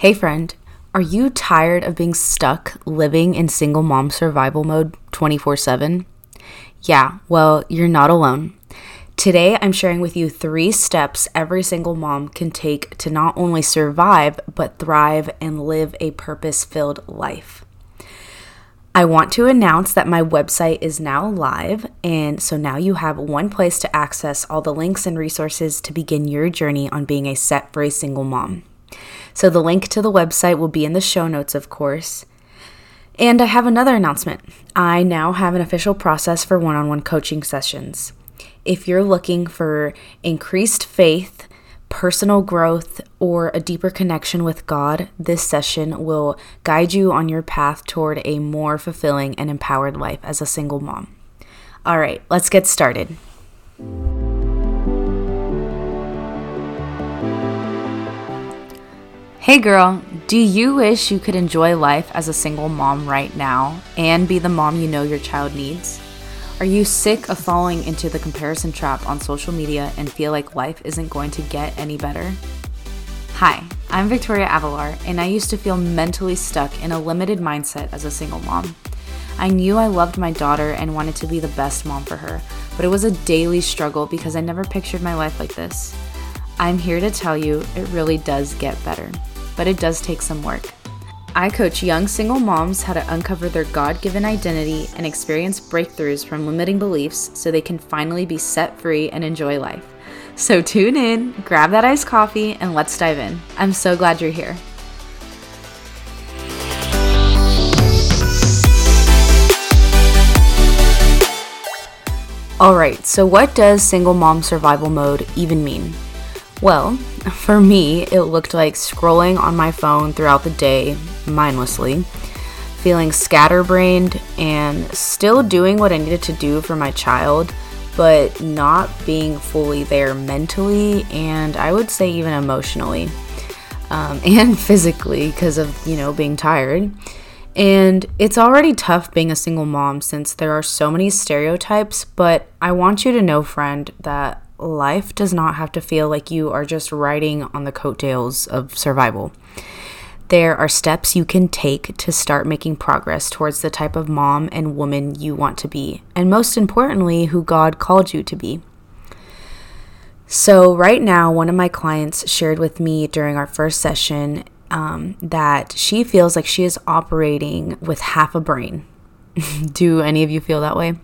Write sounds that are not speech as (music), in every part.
Hey, friend, are you tired of being stuck living in single mom survival mode 24 7? Yeah, well, you're not alone. Today, I'm sharing with you three steps every single mom can take to not only survive, but thrive and live a purpose filled life. I want to announce that my website is now live, and so now you have one place to access all the links and resources to begin your journey on being a set free single mom. So the link to the website will be in the show notes, of course. And I have another announcement. I now have an official process for one on one coaching sessions. If you're looking for increased faith, personal growth, or a deeper connection with God, this session will guide you on your path toward a more fulfilling and empowered life as a single mom. All right, let's get started. Hey girl, do you wish you could enjoy life as a single mom right now and be the mom you know your child needs? Are you sick of falling into the comparison trap on social media and feel like life isn't going to get any better? Hi, I'm Victoria Avalar, and I used to feel mentally stuck in a limited mindset as a single mom. I knew I loved my daughter and wanted to be the best mom for her, but it was a daily struggle because I never pictured my life like this. I'm here to tell you it really does get better but it does take some work. I coach young single moms how to uncover their God given identity and experience breakthroughs from limiting beliefs so they can finally be set free and enjoy life. So tune in, grab that iced coffee, and let's dive in. I'm so glad you're here. Alright, so what does single mom survival mode even mean? Well, (laughs) for me, it looked like scrolling on my phone throughout the day mindlessly, feeling scatterbrained, and still doing what I needed to do for my child, but not being fully there mentally and I would say even emotionally um, (laughs) and physically because of, you know, being tired. And it's already tough being a single mom since there are so many stereotypes, but I want you to know, friend, that life does not have to feel like you are just riding on the coattails of survival. There are steps you can take to start making progress towards the type of mom and woman you want to be, and most importantly, who God called you to be. So, right now, one of my clients shared with me during our first session um, that she feels like she is operating with half a brain. (laughs) Do any of you feel that way?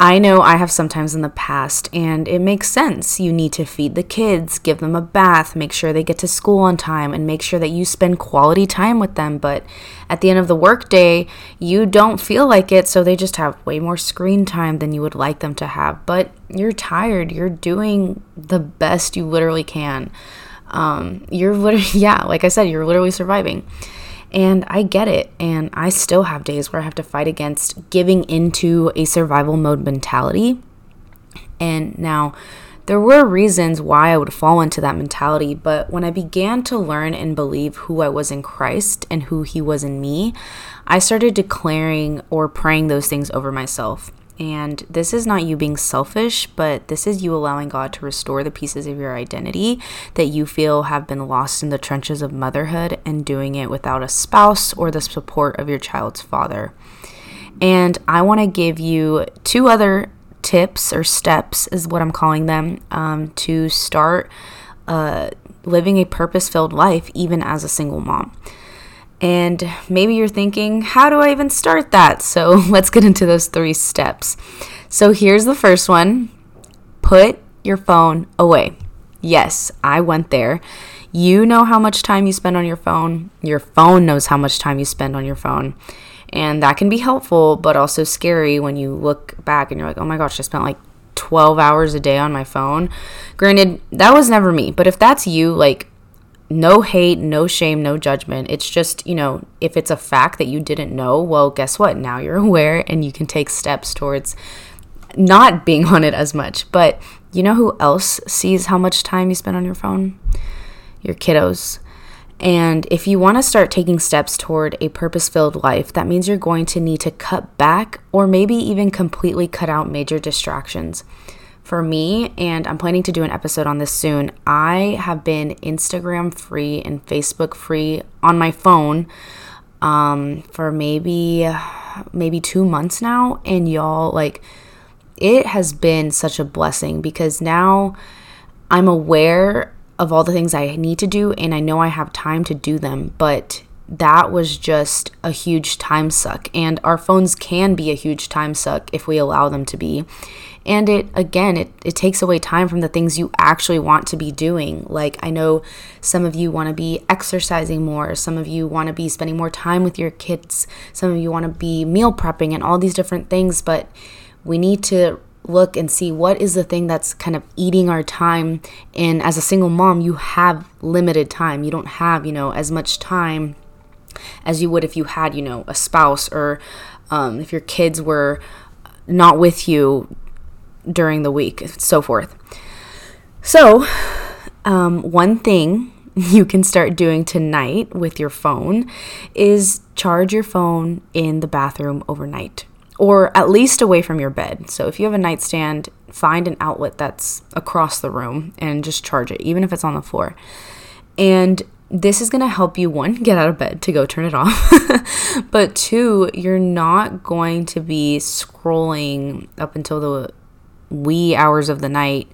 I know I have sometimes in the past, and it makes sense. You need to feed the kids, give them a bath, make sure they get to school on time, and make sure that you spend quality time with them. But at the end of the workday, you don't feel like it, so they just have way more screen time than you would like them to have. But you're tired, you're doing the best you literally can. Um, you're literally, (laughs) yeah, like I said, you're literally surviving. And I get it. And I still have days where I have to fight against giving into a survival mode mentality. And now, there were reasons why I would fall into that mentality, but when I began to learn and believe who I was in Christ and who He was in me, I started declaring or praying those things over myself. And this is not you being selfish, but this is you allowing God to restore the pieces of your identity that you feel have been lost in the trenches of motherhood and doing it without a spouse or the support of your child's father. And I want to give you two other tips or steps, is what I'm calling them, um, to start uh, living a purpose filled life, even as a single mom. And maybe you're thinking, how do I even start that? (laughs) So let's get into those three steps. So here's the first one put your phone away. Yes, I went there. You know how much time you spend on your phone, your phone knows how much time you spend on your phone. And that can be helpful, but also scary when you look back and you're like, oh my gosh, I spent like 12 hours a day on my phone. Granted, that was never me, but if that's you, like, no hate, no shame, no judgment. It's just, you know, if it's a fact that you didn't know, well, guess what? Now you're (laughs) aware and you can take steps towards not being on it as much. But you know who else sees how much time you spend on your phone? Your kiddos. And if you want to start taking steps toward a purpose filled life, that means you're going to need to cut back or maybe even completely cut out major distractions. For me, and I'm planning to do an episode on this soon, I have been Instagram free and Facebook free on my phone um, for maybe maybe two months now, and y'all like it has been such a blessing because now I'm aware of all the things I need to do and I know I have time to do them, but that was just a huge time suck. And our phones can be a huge time suck if we allow them to be. And it, again, it, it takes away time from the things you actually want to be doing. Like, I know some of you want to be exercising more, some of you want to be spending more time with your kids, some of you want to be meal prepping and all these different things, but we need to look and see what is the thing that's kind of eating our time. And as a single mom, you have limited time. You don't have, you know, as much time as you would if you had, you know, a spouse or um, if your kids were not with you during the week, so forth. So, um, one thing (laughs) you can start doing tonight with your phone is charge your phone in the bathroom overnight or at least away from your bed. So, if you have a nightstand, find an outlet that's across the room and just charge it, even if it's on the floor. And this is going to help you one get out of bed to go turn it off (laughs) but two you're not going to be scrolling up until the wee hours of the night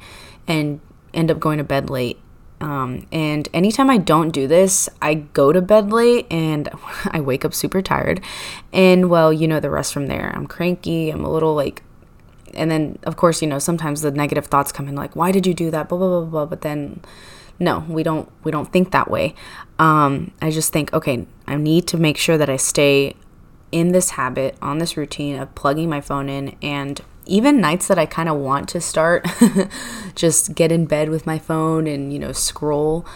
and end up going to bed late. Um, and anytime I don't do this, I go to bed late and (laughs) I wake up super tired. And well, you know the rest from there. I'm cranky, I'm a little like, and then of course, you know, sometimes the negative thoughts come in like, why did you do that? Blah, blah, blah, blah. But then, no, we don't, we don't think that way. Um, I just think, okay, I need to make sure that I stay in this habit, on this routine of plugging my phone in and even nights that I kind of want to start, (laughs) just get in bed with my phone and, you know, scroll.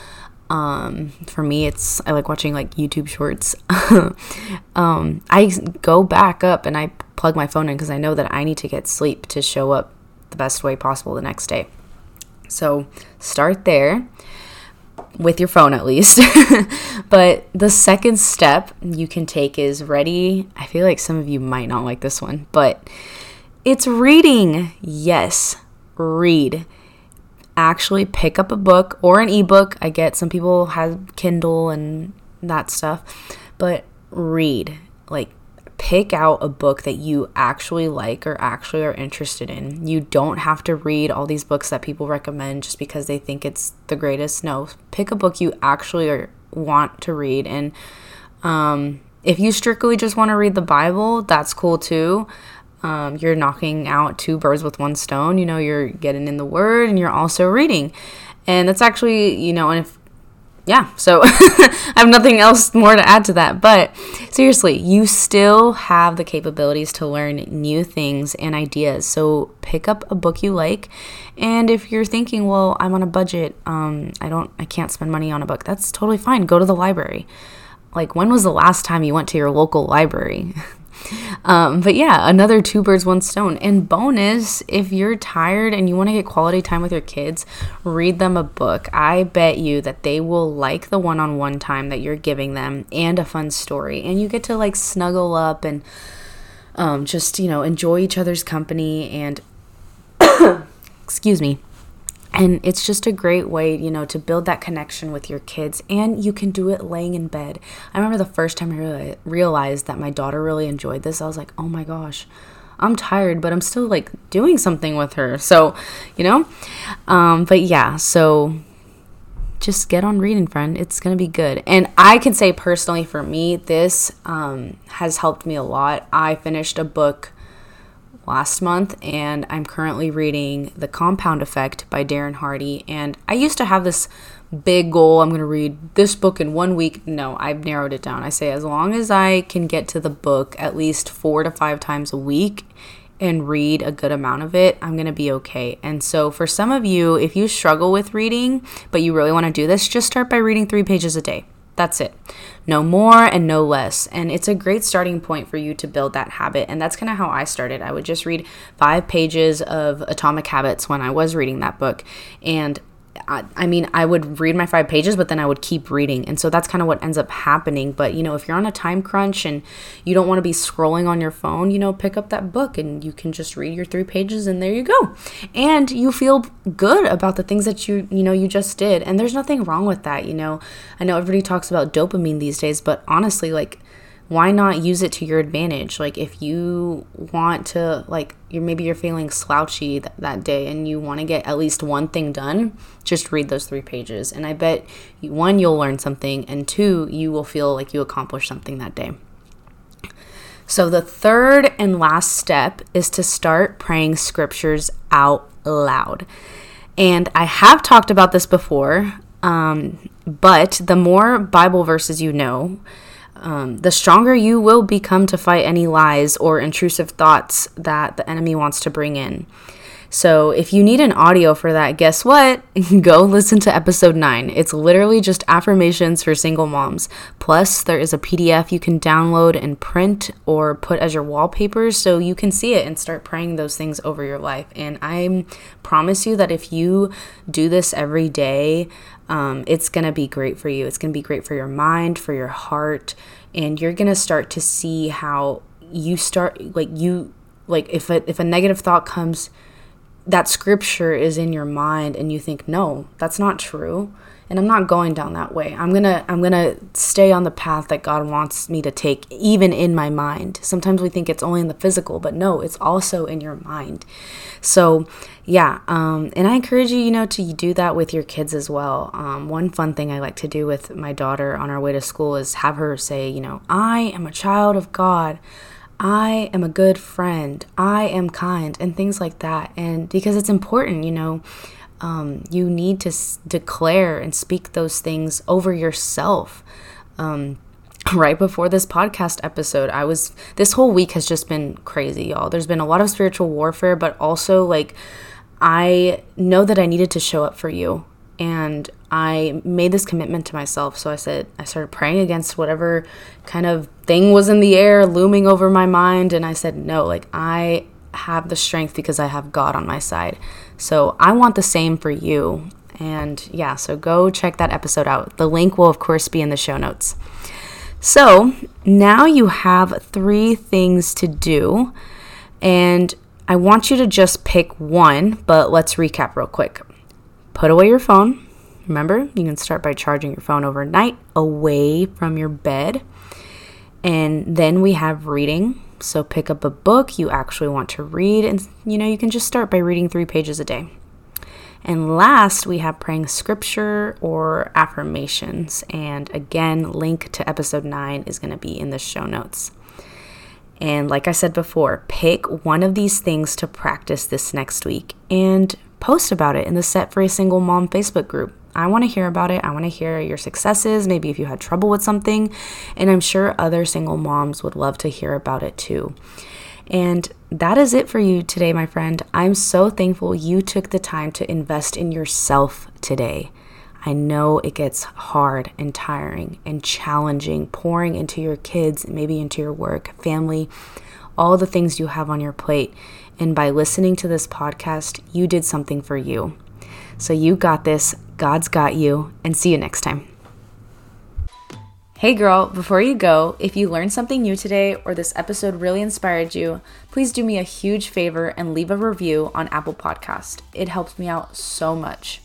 Um, for me, it's, I like watching like YouTube shorts. (laughs) um, I go back up and I plug my phone in because I know that I need to get sleep to show up the best way possible the next day. So start there with your phone at least. (laughs) but the second step you can take is ready. I feel like some of you might not like this one, but it's reading. Yes, read. Actually, pick up a book or an ebook. I get some people have Kindle and that stuff, but read. Like, pick out a book that you actually like or actually are interested in. You don't have to read all these books that people recommend just because they think it's the greatest. No, pick a book you actually are, want to read. And um, if you strictly just want to read the Bible, that's cool too um, you're knocking out two birds with one stone. You know, you're getting in the word and you're also reading. And that's actually, you know, and if, yeah, so (laughs) I have nothing else more to add to that. But seriously, you still have the capabilities to learn new things and ideas. So pick up a book you like. And if you're thinking, well, I'm on a budget, um, I don't, I can't spend money on a book, that's totally fine. Go to the library. Like, when was the last time you went to your local library? (laughs) Um, but yeah, another two birds, one stone. And bonus, if you're tired and you want to get quality time with your kids, read them a book. I bet you that they will like the one on one time that you're giving them and a fun story. And you get to like snuggle up and um, just, you know, enjoy each other's company and, (coughs) excuse me, and it's just a great way, you know, to build that connection with your kids. And you can do it laying in bed. I remember the first time I realized that my daughter really enjoyed this, I was like, oh my gosh, I'm tired, but I'm still like doing something with her. So, you know, um, but yeah, so just get on reading, friend. It's going to be good. And I can say personally for me, this um, has helped me a lot. I finished a book last month, and I'm currently reading The Compound Effect by Darren Hardy. And I used to have this big goal I'm going to read this book in one week. No, I've narrowed it down. I say as long as I can get to the book at least four to five times a week and read a good amount of it, I'm going to be okay. And so, for some of you, if you struggle with reading, but you really want to do this, just start by reading three pages a day. That's it. No more and no less. And it's a great starting point for you to build that habit. And that's kind of how I started. I would just read five pages of Atomic Habits when I was reading that book. And I, I mean, I would read my five pages, but then I would keep reading. And so that's kind of what ends up happening. But, you know, if you're on a time crunch and you don't want to be scrolling on your phone, you know, pick up that book and you can just read your three pages and there you go. And you feel good about the things that you, you know, you just did. And there's nothing wrong with that. You know, I know everybody talks about dopamine these days, but honestly, like, why not use it to your advantage? Like if you want to like you're maybe you're feeling slouchy th- that day and you want to get at least one thing done just read those three pages. And i bet one you'll learn something and two you will feel like you accomplished something that day. So the third and last step is to start praying scriptures out loud. And i have talked about this before um, but the more bible verses you know um, the stronger you will become to fight any lies or intrusive thoughts that the enemy wants to bring in. So, if you need an audio for that, guess what? (laughs) Go listen to episode 9. It's literally just affirmations for single moms. Plus, there is a PDF you can download and print or put as your wallpaper so you can see it and start praying those things over your life. And I promise you that if you do this every day, um, it's going to be great for you. It's going to be great for your mind, for your heart, and you're going to start to see how you start like you like if a, if a negative thought comes that scripture is in your mind and you think no that's not true and i'm not going down that way. I'm gonna i'm gonna stay on the path that god wants me to take even in my mind. Sometimes we think it's only in the physical but no it's also in your mind. So yeah um, and i encourage you you know to do that with your kids as well um, one fun thing i like to do with my daughter on our way to school is have her say you know i am a child of god I am a good friend, I am kind, and things like that. And because it's important, you know, um, you need to s- declare and speak those things over yourself. Um, (laughs) right before this podcast episode, I was, this whole week has just been crazy, y'all. There's been a lot of spiritual warfare, but also like, I know that I needed to show up for you and I made this commitment to myself. So I said, I started praying against whatever kind of thing was in the air looming over my mind. And I said, no, like I have the strength because I have God on my side. So I want the same for you. And yeah, so go check that episode out. The link will, of course, be in the show notes. So now you have three things to do. And I want you to just pick one, but let's recap real quick put away your phone. Remember, you can start by charging your phone overnight away from your bed. And then we have reading. So pick up a book you actually want to read and you know, you can just start by reading 3 pages a day. And last, we have praying scripture or affirmations. And again, link to episode 9 is going to be in the show notes. And like I said before, pick one of these things to practice this next week and post about it in the Set Free Single Mom Facebook group. I want to hear about it. I want to hear your successes, maybe if you had trouble with something. And I'm sure other single moms would love to hear about it too. And that is it for you today, my friend. I'm so thankful you took the time to invest in yourself today. I know it gets hard and tiring and challenging pouring into your kids, maybe into your work, family, all the things you have on your plate. And by listening to this podcast, you did something for you. So you got this. God's got you. And see you next time. Hey girl, before you go, if you learned something new today or this episode really inspired you, please do me a huge favor and leave a review on Apple Podcast. It helps me out so much.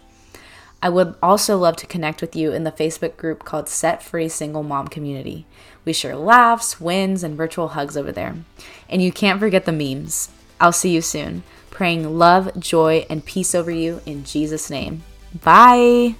I would also love to connect with you in the Facebook group called Set Free Single Mom Community. We share laughs, wins, and virtual hugs over there. And you can't forget the memes. I'll see you soon. Praying love, joy, and peace over you in Jesus' name. Bye.